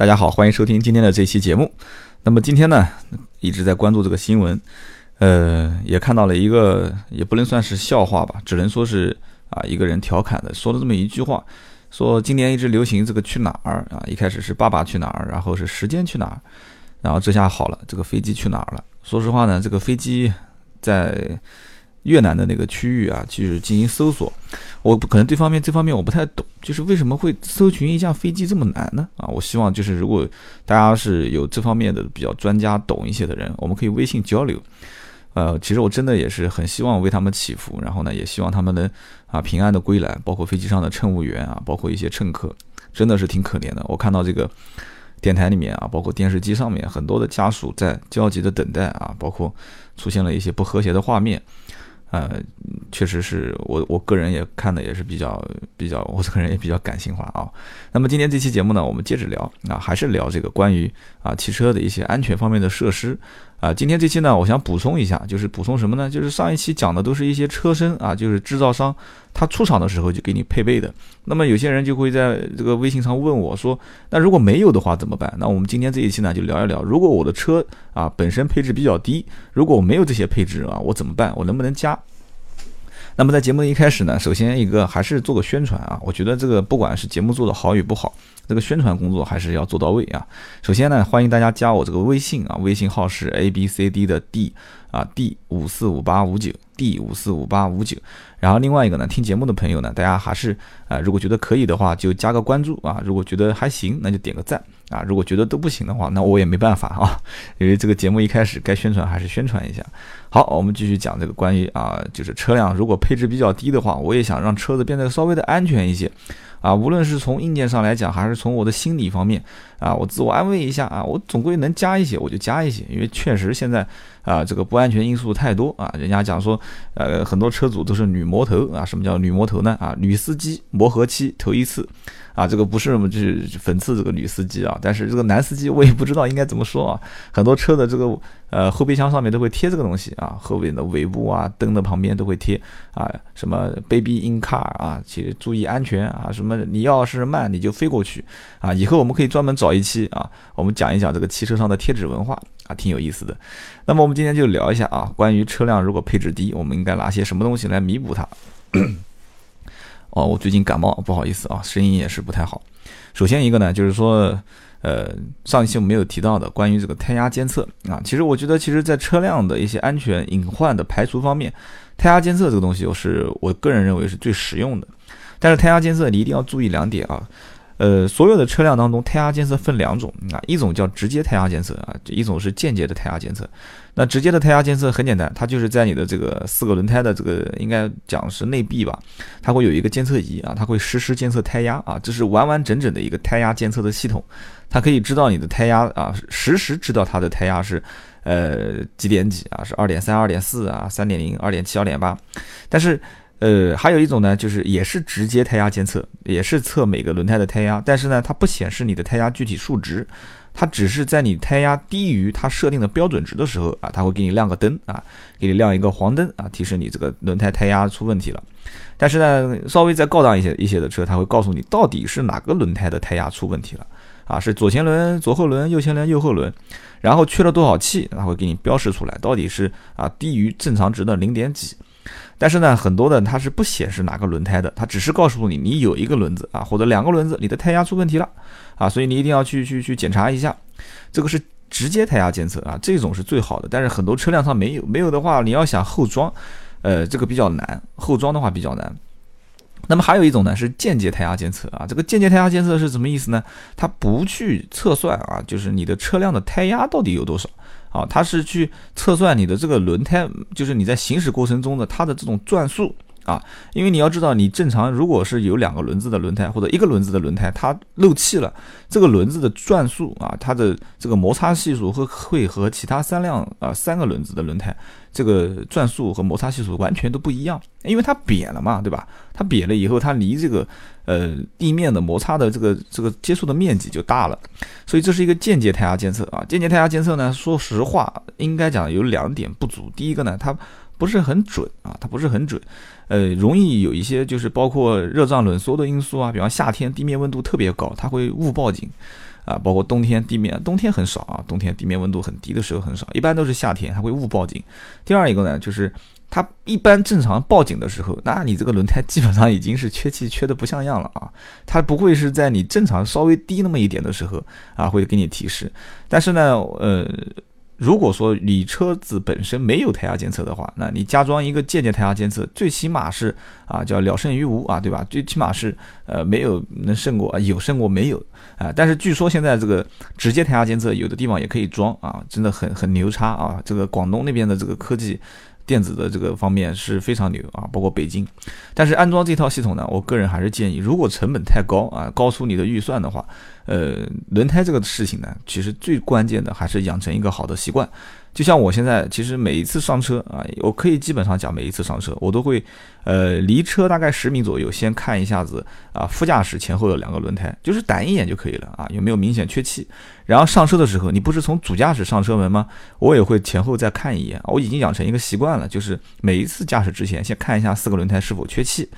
大家好，欢迎收听今天的这期节目。那么今天呢，一直在关注这个新闻，呃，也看到了一个，也不能算是笑话吧，只能说是啊，一个人调侃的说了这么一句话，说今年一直流行这个去哪儿啊，一开始是爸爸去哪儿，然后是时间去哪儿，然后这下好了，这个飞机去哪儿了？说实话呢，这个飞机在。越南的那个区域啊，去进行搜索，我可能这方面这方面我不太懂，就是为什么会搜寻一架飞机这么难呢？啊，我希望就是如果大家是有这方面的比较专家懂一些的人，我们可以微信交流。呃，其实我真的也是很希望为他们祈福，然后呢，也希望他们能啊平安的归来，包括飞机上的乘务员啊，包括一些乘客，真的是挺可怜的。我看到这个电台里面啊，包括电视机上面很多的家属在焦急的等待啊，包括出现了一些不和谐的画面。呃，确实是我我个人也看的也是比较比较，我这个人也比较感性化啊。那么今天这期节目呢，我们接着聊啊，还是聊这个关于啊汽车的一些安全方面的设施。啊，今天这期呢，我想补充一下，就是补充什么呢？就是上一期讲的都是一些车身啊，就是制造商他出厂的时候就给你配备的。那么有些人就会在这个微信上问我说，那如果没有的话怎么办？那我们今天这一期呢，就聊一聊，如果我的车啊本身配置比较低，如果我没有这些配置啊，我怎么办？我能不能加？那么在节目的一开始呢，首先一个还是做个宣传啊，我觉得这个不管是节目做的好与不好。这个宣传工作还是要做到位啊！首先呢，欢迎大家加我这个微信啊，微信号是 a b c d 的 d 啊 d 五四五八五九 d 五四五八五九。然后另外一个呢，听节目的朋友呢，大家还是啊，如果觉得可以的话，就加个关注啊；如果觉得还行，那就点个赞啊；如果觉得都不行的话，那我也没办法啊，因为这个节目一开始该宣传还是宣传一下。好，我们继续讲这个关于啊，就是车辆如果配置比较低的话，我也想让车子变得稍微的安全一些。啊，无论是从硬件上来讲，还是从我的心理方面，啊，我自我安慰一下啊，我总归能加一些，我就加一些，因为确实现在啊，这个不安全因素太多啊。人家讲说，呃，很多车主都是女魔头啊。什么叫女魔头呢？啊，女司机磨合期头一次。啊，这个不是就是讽刺这个女司机啊，但是这个男司机我也不知道应该怎么说啊。很多车的这个呃后备箱上面都会贴这个东西啊，后面的尾部啊、灯的旁边都会贴啊，什么 “baby in car” 啊，请注意安全啊，什么你要是慢你就飞过去啊。以后我们可以专门找一期啊，我们讲一讲这个汽车上的贴纸文化啊，挺有意思的。那么我们今天就聊一下啊，关于车辆如果配置低，我们应该拿些什么东西来弥补它。哦，我最近感冒，不好意思啊，声音也是不太好。首先一个呢，就是说，呃，上一期我们没有提到的关于这个胎压监测啊，其实我觉得，其实在车辆的一些安全隐患的排除方面，胎压监测这个东西，我是我个人认为是最实用的。但是胎压监测你一定要注意两点啊。呃，所有的车辆当中，胎压监测分两种啊，一种叫直接胎压监测啊，一种是间接的胎压监测。那直接的胎压监测很简单，它就是在你的这个四个轮胎的这个应该讲是内壁吧，它会有一个监测仪啊，它会实时监测胎压啊，这是完完整整的一个胎压监测的系统，它可以知道你的胎压啊，实时知道它的胎压是呃几点几啊，是二点三、二点四啊、三点零、二点七、二点八，但是。呃，还有一种呢，就是也是直接胎压监测，也是测每个轮胎的胎压，但是呢，它不显示你的胎压具体数值，它只是在你胎压低于它设定的标准值的时候啊，它会给你亮个灯啊，给你亮一个黄灯啊，提示你这个轮胎胎压出问题了。但是呢，稍微再高档一些一些的车，它会告诉你到底是哪个轮胎的胎压出问题了啊，是左前轮、左后轮、右前轮、右后轮，然后缺了多少气，它会给你标识出来，到底是啊低于正常值的零点几。但是呢，很多的它是不显示哪个轮胎的，它只是告诉你你有一个轮子啊，或者两个轮子，你的胎压出问题了啊，所以你一定要去去去检查一下。这个是直接胎压监测啊，这种是最好的。但是很多车辆上没有，没有的话，你要想后装，呃，这个比较难，后装的话比较难。那么还有一种呢是间接胎压监测啊，这个间接胎压监测是什么意思呢？它不去测算啊，就是你的车辆的胎压到底有多少。啊，它是去测算你的这个轮胎，就是你在行驶过程中的它的这种转速啊，因为你要知道，你正常如果是有两个轮子的轮胎或者一个轮子的轮胎，它漏气了，这个轮子的转速啊，它的这个摩擦系数会会和其他三辆啊三个轮子的轮胎。这个转速和摩擦系数完全都不一样，因为它瘪了嘛，对吧？它瘪了以后，它离这个呃地面的摩擦的这个这个接触的面积就大了，所以这是一个间接胎压监测啊。间接胎压监测呢，说实话，应该讲有两点不足。第一个呢，它不是很准啊，它不是很准，呃，容易有一些就是包括热胀冷缩的因素啊，比方夏天地面温度特别高，它会误报警。啊，包括冬天地面，冬天很少啊，冬天地面温度很低的时候很少，一般都是夏天，它会误报警。第二一个呢，就是它一般正常报警的时候，那你这个轮胎基本上已经是缺气缺的不像样了啊，它不会是在你正常稍微低那么一点的时候啊会给你提示。但是呢，呃。如果说你车子本身没有胎压监测的话，那你加装一个间接胎压监测，最起码是啊叫了胜于无啊，对吧？最起码是呃没有能胜过啊有胜过没有啊。但是据说现在这个直接胎压监测有的地方也可以装啊，真的很很牛叉啊！这个广东那边的这个科技。电子的这个方面是非常牛啊，包括北京。但是安装这套系统呢，我个人还是建议，如果成本太高啊，高出你的预算的话，呃，轮胎这个事情呢，其实最关键的还是养成一个好的习惯。就像我现在，其实每一次上车啊，我可以基本上讲，每一次上车我都会，呃，离车大概十米左右，先看一下子啊，副驾驶前后的两个轮胎，就是掸一眼就可以了啊，有没有明显缺气。然后上车的时候，你不是从主驾驶上车门吗？我也会前后再看一眼，我已经养成一个习惯了，就是每一次驾驶之前，先看一下四个轮胎是否缺气。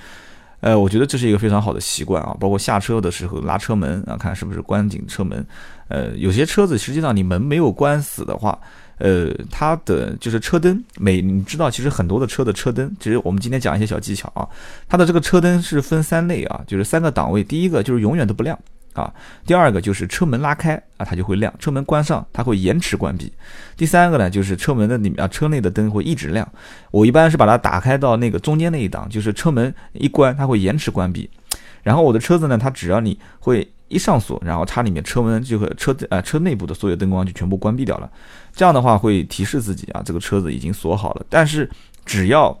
呃，我觉得这是一个非常好的习惯啊，包括下车的时候拉车门啊，看是不是关紧车门。呃，有些车子实际上你门没有关死的话。呃，它的就是车灯，每你知道，其实很多的车的车灯，其实我们今天讲一些小技巧啊。它的这个车灯是分三类啊，就是三个档位。第一个就是永远都不亮啊，第二个就是车门拉开啊，它就会亮；车门关上，它会延迟关闭。第三个呢，就是车门的里面啊，车内的灯会一直亮。我一般是把它打开到那个中间那一档，就是车门一关，它会延迟关闭。然后我的车子呢，它只要你会。一上锁，然后它里面车门就会车呃车内部的所有灯光就全部关闭掉了，这样的话会提示自己啊，这个车子已经锁好了。但是只要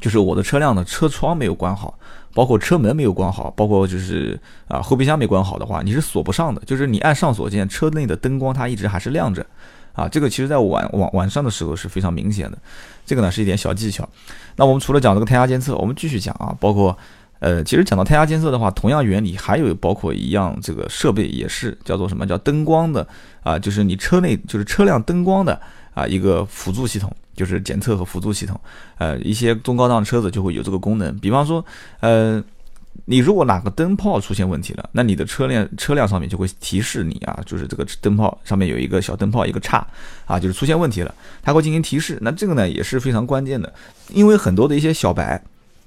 就是我的车辆的车窗没有关好，包括车门没有关好，包括就是啊后备箱没关好的话，你是锁不上的。就是你按上锁键，车内的灯光它一直还是亮着啊。这个其实在晚晚晚上的时候是非常明显的。这个呢是一点小技巧。那我们除了讲这个胎压监测，我们继续讲啊，包括。呃，其实讲到胎压监测的话，同样原理还有包括一样这个设备也是叫做什么叫灯光的啊，就是你车内就是车辆灯光的啊一个辅助系统，就是检测和辅助系统。呃，一些中高档车子就会有这个功能，比方说，呃，你如果哪个灯泡出现问题了，那你的车辆车辆上面就会提示你啊，就是这个灯泡上面有一个小灯泡一个叉啊，就是出现问题了，它会进行提示。那这个呢也是非常关键的，因为很多的一些小白，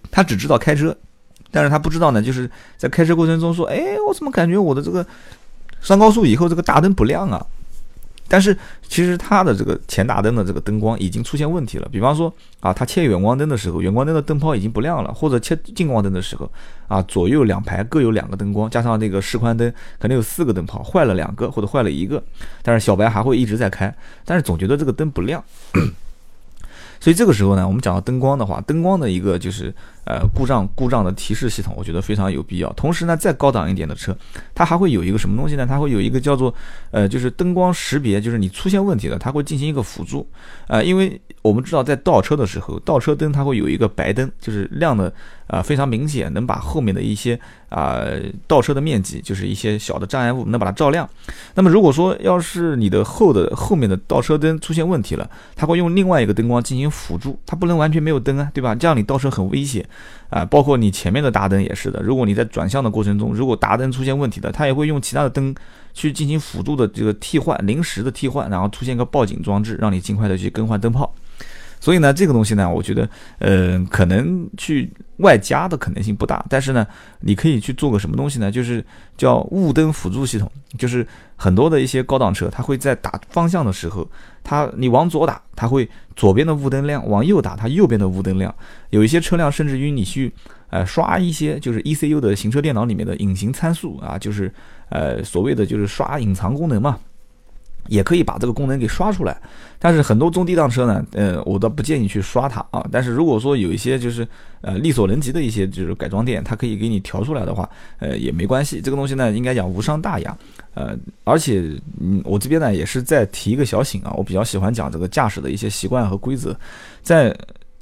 他只知道开车。但是他不知道呢，就是在开车过程中说，哎，我怎么感觉我的这个上高速以后这个大灯不亮啊？但是其实它的这个前大灯的这个灯光已经出现问题了。比方说啊，他切远光灯的时候，远光灯的灯泡已经不亮了，或者切近光灯的时候啊，左右两排各有两个灯光，加上那个示宽灯，可能有四个灯泡坏了两个或者坏了一个，但是小白还会一直在开，但是总觉得这个灯不亮。所以这个时候呢，我们讲到灯光的话，灯光的一个就是呃故障故障的提示系统，我觉得非常有必要。同时呢，再高档一点的车，它还会有一个什么东西呢？它会有一个叫做呃就是灯光识别，就是你出现问题了，它会进行一个辅助。呃，因为我们知道在倒车的时候，倒车灯它会有一个白灯，就是亮的啊非常明显，能把后面的一些啊倒车的面积，就是一些小的障碍物能把它照亮。那么如果说要是你的后的后面的倒车灯出现问题了，它会用另外一个灯光进行辅助，它不能完全没有灯啊，对吧？这样你倒车很危险啊。包括你前面的大灯也是的，如果你在转向的过程中，如果大灯出现问题了，它也会用其他的灯去进行辅助的这个替换，临时的替换，然后出现个报警装置，让你尽快的去更换灯泡。所以呢，这个东西呢，我觉得，呃，可能去外加的可能性不大。但是呢，你可以去做个什么东西呢？就是叫雾灯辅助系统。就是很多的一些高档车，它会在打方向的时候，它你往左打，它会左边的雾灯亮；往右打，它右边的雾灯亮。有一些车辆甚至于你去呃刷一些就是 ECU 的行车电脑里面的隐形参数啊，就是呃所谓的就是刷隐藏功能嘛。也可以把这个功能给刷出来，但是很多中低档车呢，呃，我倒不建议去刷它啊。但是如果说有一些就是呃力所能及的一些就是改装店，它可以给你调出来的话，呃，也没关系。这个东西呢，应该讲无伤大雅。呃，而且嗯，我这边呢也是在提一个小醒啊，我比较喜欢讲这个驾驶的一些习惯和规则，在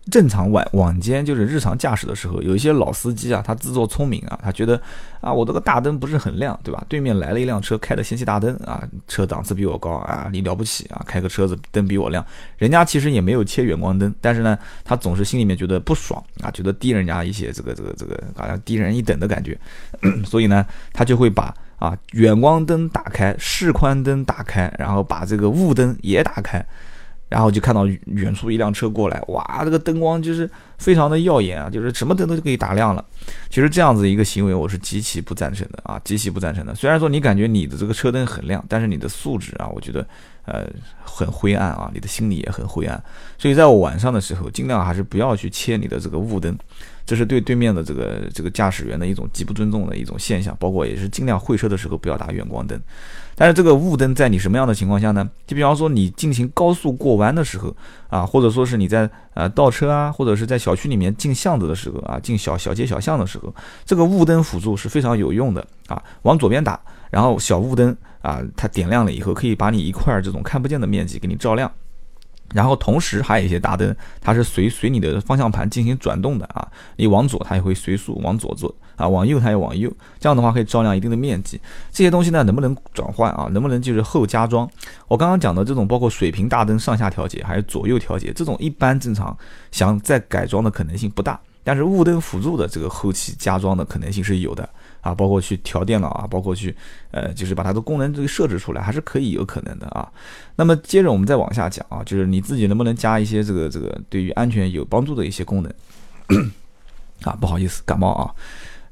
正常晚晚间就是日常驾驶的时候，有一些老司机啊，他自作聪明啊，他觉得啊，我这个大灯不是很亮，对吧？对面来了一辆车，开的氙气大灯啊，车档次比我高啊，你了不起啊，开个车子灯比我亮。人家其实也没有切远光灯，但是呢，他总是心里面觉得不爽啊，觉得低人家一些这个这个这个好像低人一等的感觉，所以呢，他就会把啊远光灯打开，示宽灯打开，然后把这个雾灯也打开。然后就看到远处一辆车过来，哇，这个灯光就是非常的耀眼啊，就是什么灯都可以打亮了。其实这样子一个行为，我是极其不赞成的啊，极其不赞成的。虽然说你感觉你的这个车灯很亮，但是你的素质啊，我觉得呃很灰暗啊，你的心里也很灰暗。所以在我晚上的时候，尽量还是不要去切你的这个雾灯，这是对对面的这个这个驾驶员的一种极不尊重的一种现象。包括也是尽量会车的时候不要打远光灯。但是这个雾灯在你什么样的情况下呢？就比方说你进行高速过弯的时候啊，或者说是你在呃倒车啊，或者是在小区里面进巷子的时候啊，进小小街小巷的时候，这个雾灯辅助是非常有用的啊。往左边打，然后小雾灯啊，它点亮了以后，可以把你一块这种看不见的面积给你照亮。然后同时还有一些大灯，它是随随你的方向盘进行转动的啊，你往左它也会随速往左做啊，往右它也往右，这样的话可以照亮一定的面积。这些东西呢能不能转换啊？能不能就是后加装？我刚刚讲的这种包括水平大灯上下调节还有左右调节，这种一般正常想再改装的可能性不大，但是雾灯辅助的这个后期加装的可能性是有的。啊，包括去调电脑啊，包括去，呃，就是把它的功能这个设置出来，还是可以有可能的啊。那么接着我们再往下讲啊，就是你自己能不能加一些这个这个对于安全有帮助的一些功能？啊，不好意思，感冒啊。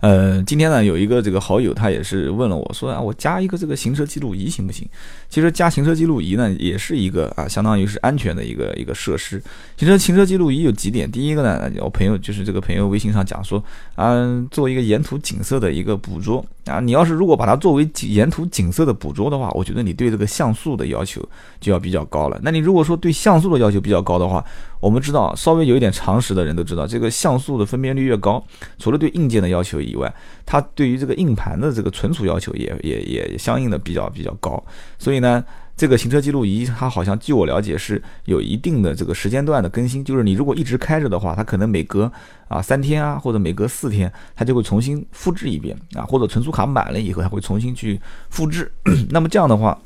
呃，今天呢，有一个这个好友，他也是问了我说啊，我加一个这个行车记录仪行不行？其实加行车记录仪呢，也是一个啊，相当于是安全的一个一个设施。行车行车记录仪有几点，第一个呢，我朋友就是这个朋友微信上讲说啊，做一个沿途景色的一个捕捉啊，你要是如果把它作为沿途景色的捕捉的话，我觉得你对这个像素的要求就要比较高了。那你如果说对像素的要求比较高的话，我们知道，稍微有一点常识的人都知道，这个像素的分辨率越高，除了对硬件的要求以外，它对于这个硬盘的这个存储要求也也也相应的比较比较高。所以呢，这个行车记录仪它好像据我了解是有一定的这个时间段的更新，就是你如果一直开着的话，它可能每隔啊三天啊，或者每隔四天，它就会重新复制一遍啊，或者存储卡满了以后，它会重新去复制。那么这样的话。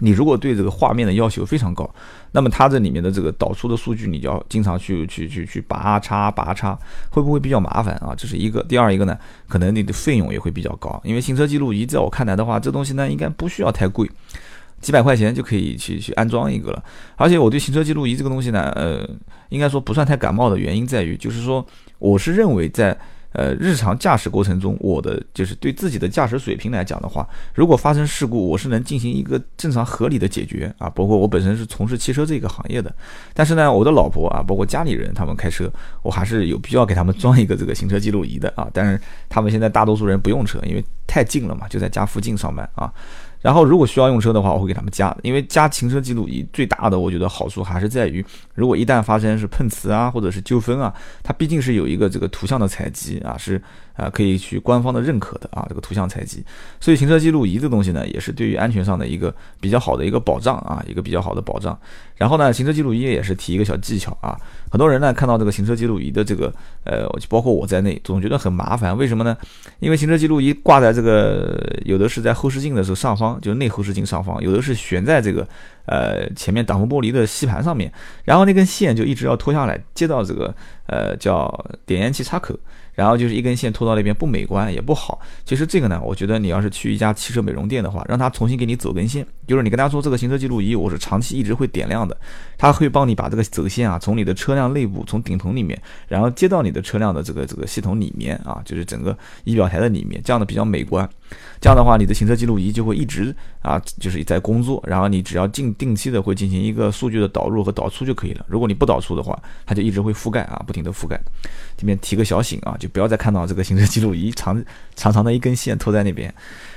你如果对这个画面的要求非常高，那么它这里面的这个导出的数据，你就要经常去去去去拔插拔插，会不会比较麻烦啊？这是一个。第二一个呢，可能你的费用也会比较高，因为行车记录仪在我看来的话，这东西呢应该不需要太贵，几百块钱就可以去去安装一个了。而且我对行车记录仪这个东西呢，呃，应该说不算太感冒的原因在于，就是说我是认为在。呃，日常驾驶过程中，我的就是对自己的驾驶水平来讲的话，如果发生事故，我是能进行一个正常合理的解决啊。包括我本身是从事汽车这个行业的，但是呢，我的老婆啊，包括家里人他们开车，我还是有必要给他们装一个这个行车记录仪的啊。但是他们现在大多数人不用车，因为太近了嘛，就在家附近上班啊。然后，如果需要用车的话，我会给他们加，因为加行车记录仪最大的，我觉得好处还是在于，如果一旦发生是碰瓷啊，或者是纠纷啊，它毕竟是有一个这个图像的采集啊，是。啊，可以去官方的认可的啊，这个图像采集，所以行车记录仪这东西呢，也是对于安全上的一个比较好的一个保障啊，一个比较好的保障。然后呢，行车记录仪也是提一个小技巧啊，很多人呢看到这个行车记录仪的这个呃，包括我在内，总觉得很麻烦。为什么呢？因为行车记录仪挂在这个有的是在后视镜的时候上方，就是内后视镜上方，有的是悬在这个呃前面挡风玻璃的吸盘上面，然后那根线就一直要拖下来接到这个呃叫点烟器插口。然后就是一根线拖到那边不美观也不好。其实这个呢，我觉得你要是去一家汽车美容店的话，让他重新给你走根线，就是你跟他说这个行车记录仪我是长期一直会点亮的，他会帮你把这个走线啊从你的车辆内部从顶棚里面，然后接到你的车辆的这个这个系统里面啊，就是整个仪表台的里面，这样的比较美观。这样的话，你的行车记录仪就会一直啊，就是在工作，然后你只要定定期的会进行一个数据的导入和导出就可以了。如果你不导出的话，它就一直会覆盖啊，不停的覆盖。这边提个小醒啊，就不要再看到这个行车记录仪 长长长的一根线拖在那边。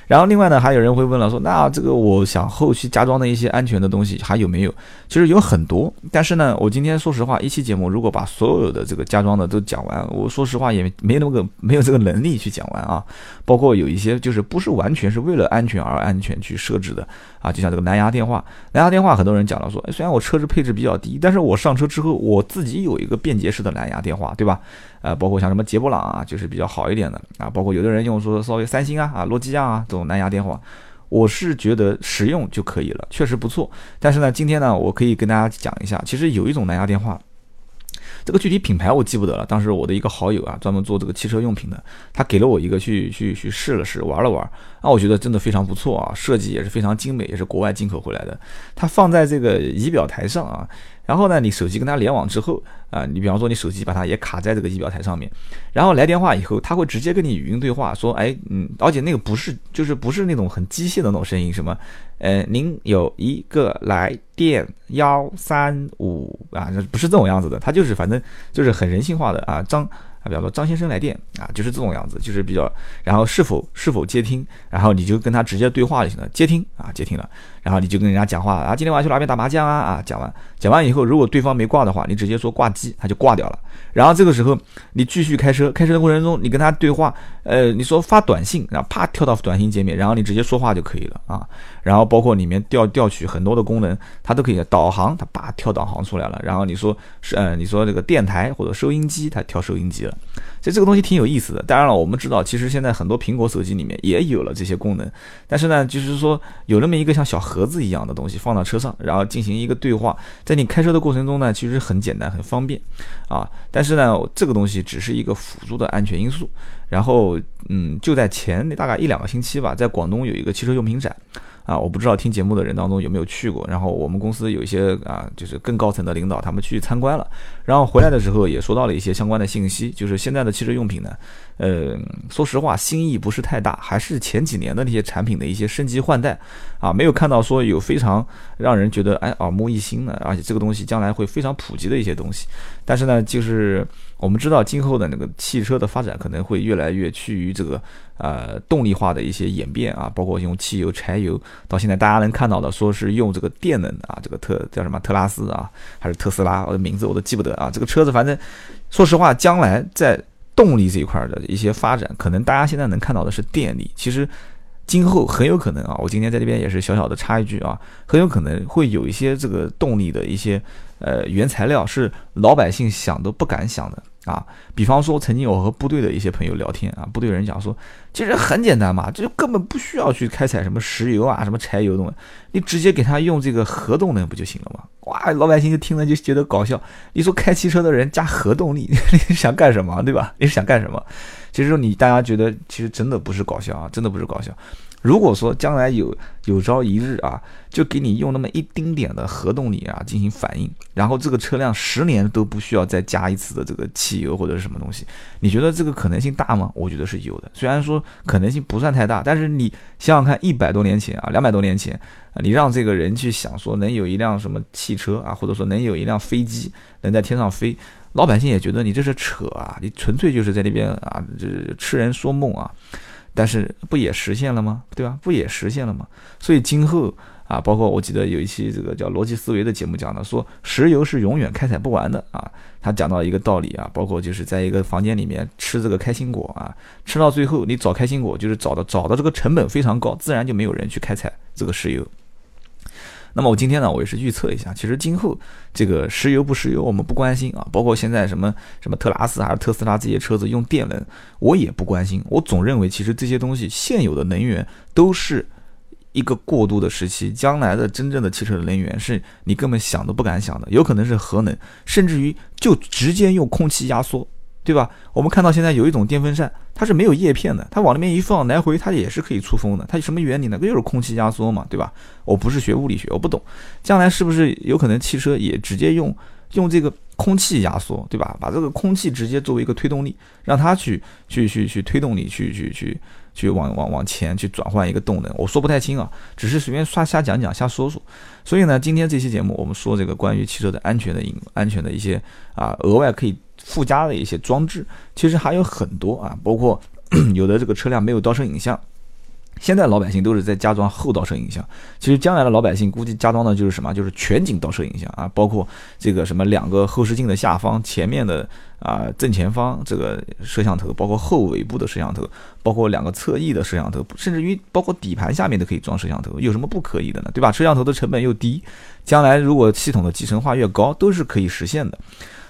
然后另外呢，还有人会问了，说那这个我想后续加装的一些安全的东西还有没有？其实有很多，但是呢，我今天说实话，一期节目如果把所有的这个加装的都讲完，我说实话也没那么个没有这个能力去讲完啊。包括有一些就是不是完全是为了安全而安全去设置的啊，就像这个蓝牙电话，蓝牙电话很多人讲了说，虽然我车子配置比较低，但是我上车之后我自己有一个便捷式的蓝牙电话，对吧？呃，包括像什么捷布朗啊，就是比较好一点的啊，包括有的人用说稍微三星啊啊，诺基亚啊这种。蓝牙电话，我是觉得实用就可以了，确实不错。但是呢，今天呢，我可以跟大家讲一下，其实有一种蓝牙电话，这个具体品牌我记不得了。当时我的一个好友啊，专门做这个汽车用品的，他给了我一个去去去试了试，玩了玩，啊，我觉得真的非常不错啊，设计也是非常精美，也是国外进口回来的。它放在这个仪表台上啊。然后呢，你手机跟它联网之后啊，你比方说你手机把它也卡在这个仪表台上面，然后来电话以后，它会直接跟你语音对话，说，哎，嗯，而且那个不是，就是不是那种很机械的那种声音，什么，呃，您有一个来电幺三五啊，不是这种样子的，它就是反正就是很人性化的啊，张。啊，比方说张先生来电啊，就是这种样子，就是比较，然后是否是否接听，然后你就跟他直接对话就行了，接听啊，接听了，然后你就跟人家讲话啊，今天晚上去哪边打麻将啊啊，讲完讲完以后，如果对方没挂的话，你直接说挂机，他就挂掉了。然后这个时候你继续开车，开车的过程中你跟他对话，呃，你说发短信，然后啪跳到短信界面，然后你直接说话就可以了啊。然后包括里面调调取很多的功能，它都可以导航，它啪跳导航出来了。然后你说是呃，你说这个电台或者收音机，它调收音机了。其实这个东西挺有意思的。当然了，我们知道，其实现在很多苹果手机里面也有了这些功能。但是呢，就是说有那么一个像小盒子一样的东西放到车上，然后进行一个对话，在你开车的过程中呢，其实很简单很方便啊。但是呢，这个东西只是一个辅助的安全因素。然后，嗯，就在前大概一两个星期吧，在广东有一个汽车用品展。啊，我不知道听节目的人当中有没有去过。然后我们公司有一些啊，就是更高层的领导，他们去参观了。然后回来的时候也说到了一些相关的信息，就是现在的汽车用品呢，呃，说实话新意不是太大，还是前几年的那些产品的一些升级换代啊，没有看到说有非常让人觉得哎耳目一新的，而且这个东西将来会非常普及的一些东西。但是呢，就是我们知道今后的那个汽车的发展可能会越来越趋于这个。呃，动力化的一些演变啊，包括用汽油、柴油，到现在大家能看到的，说是用这个电能啊，这个特叫什么特拉斯啊，还是特斯拉，我的名字我都记不得啊。这个车子反正，说实话，将来在动力这一块的一些发展，可能大家现在能看到的是电力，其实今后很有可能啊，我今天在这边也是小小的插一句啊，很有可能会有一些这个动力的一些呃原材料是老百姓想都不敢想的。啊，比方说，曾经我和部队的一些朋友聊天啊，部队人讲说，其实很简单嘛，就根本不需要去开采什么石油啊、什么柴油的，你直接给他用这个核动能不就行了吗？哇，老百姓就听了就觉得搞笑。你说开汽车的人加核动力，你是想干什么，对吧？你是想干什么？其实你大家觉得，其实真的不是搞笑啊，真的不是搞笑。如果说将来有有朝一日啊，就给你用那么一丁点的核动力啊进行反应，然后这个车辆十年都不需要再加一次的这个汽油或者是什么东西，你觉得这个可能性大吗？我觉得是有的，虽然说可能性不算太大，但是你想想看，一百多年前啊，两百多年前，你让这个人去想说能有一辆什么汽车啊，或者说能有一辆飞机能在天上飞，老百姓也觉得你这是扯啊，你纯粹就是在那边啊，这痴人说梦啊。但是不也实现了吗？对吧？不也实现了吗？所以今后啊，包括我记得有一期这个叫逻辑思维的节目讲的，说石油是永远开采不完的啊。他讲到一个道理啊，包括就是在一个房间里面吃这个开心果啊，吃到最后你找开心果就是找的找的这个成本非常高，自然就没有人去开采这个石油。那么我今天呢，我也是预测一下，其实今后这个石油不石油我们不关心啊，包括现在什么什么特拉斯还是特斯拉这些车子用电能，我也不关心。我总认为其实这些东西现有的能源都是一个过渡的时期，将来的真正的汽车的能源是你根本想都不敢想的，有可能是核能，甚至于就直接用空气压缩。对吧？我们看到现在有一种电风扇，它是没有叶片的，它往里面一放，来回它也是可以出风的。它什么原理呢？不就是空气压缩嘛，对吧？我不是学物理学，我不懂。将来是不是有可能汽车也直接用用这个空气压缩，对吧？把这个空气直接作为一个推动力，让它去去去去推动你去去去去往往往前去转换一个动能。我说不太清啊，只是随便瞎瞎讲讲，瞎说说。所以呢，今天这期节目我们说这个关于汽车的安全的隐安全的一些啊额外可以。附加的一些装置，其实还有很多啊，包括 有的这个车辆没有倒车影像，现在老百姓都是在加装后倒车影像，其实将来的老百姓估计加装的就是什么？就是全景倒车影像啊，包括这个什么两个后视镜的下方、前面的啊正前方这个摄像头，包括后尾部的摄像头，包括两个侧翼的摄像头，甚至于包括底盘下面都可以装摄像头，有什么不可以的呢？对吧？摄像头的成本又低，将来如果系统的集成化越高，都是可以实现的。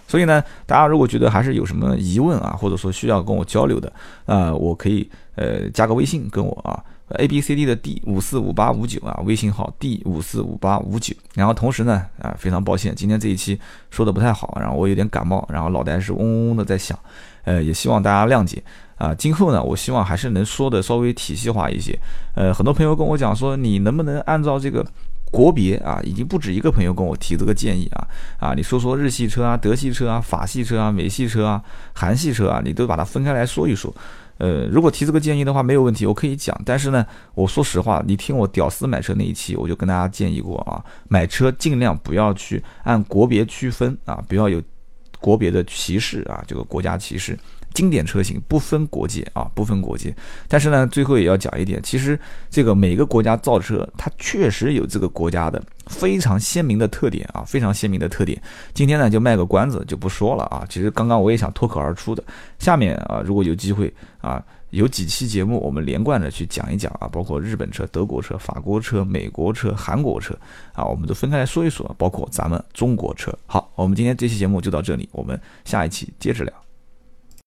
所以呢，大家如果觉得还是有什么疑问啊，或者说需要跟我交流的，啊，我可以呃加个微信跟我啊。A B C D 的 D 五四五八五九啊，微信号 D 五四五八五九。然后同时呢，啊，非常抱歉，今天这一期说的不太好，然后我有点感冒，然后脑袋是嗡嗡嗡的在响，呃，也希望大家谅解啊。今后呢，我希望还是能说的稍微体系化一些。呃，很多朋友跟我讲说，你能不能按照这个国别啊，已经不止一个朋友跟我提这个建议啊，啊，你说说日系车啊、德系车啊、法系车啊、美系车啊、韩系车啊，你都把它分开来说一说。呃，如果提这个建议的话，没有问题，我可以讲。但是呢，我说实话，你听我屌丝买车那一期，我就跟大家建议过啊，买车尽量不要去按国别区分啊，不要有国别的歧视啊，这个国家歧视。经典车型不分国界啊，不分国界。但是呢，最后也要讲一点，其实这个每个国家造车，它确实有这个国家的非常鲜明的特点啊，非常鲜明的特点。今天呢，就卖个关子，就不说了啊。其实刚刚我也想脱口而出的，下面啊，如果有机会啊，有几期节目我们连贯的去讲一讲啊，包括日本车、德国车、法国车、美国车、韩国车啊，我们都分开来说一说，包括咱们中国车。好，我们今天这期节目就到这里，我们下一期接着聊。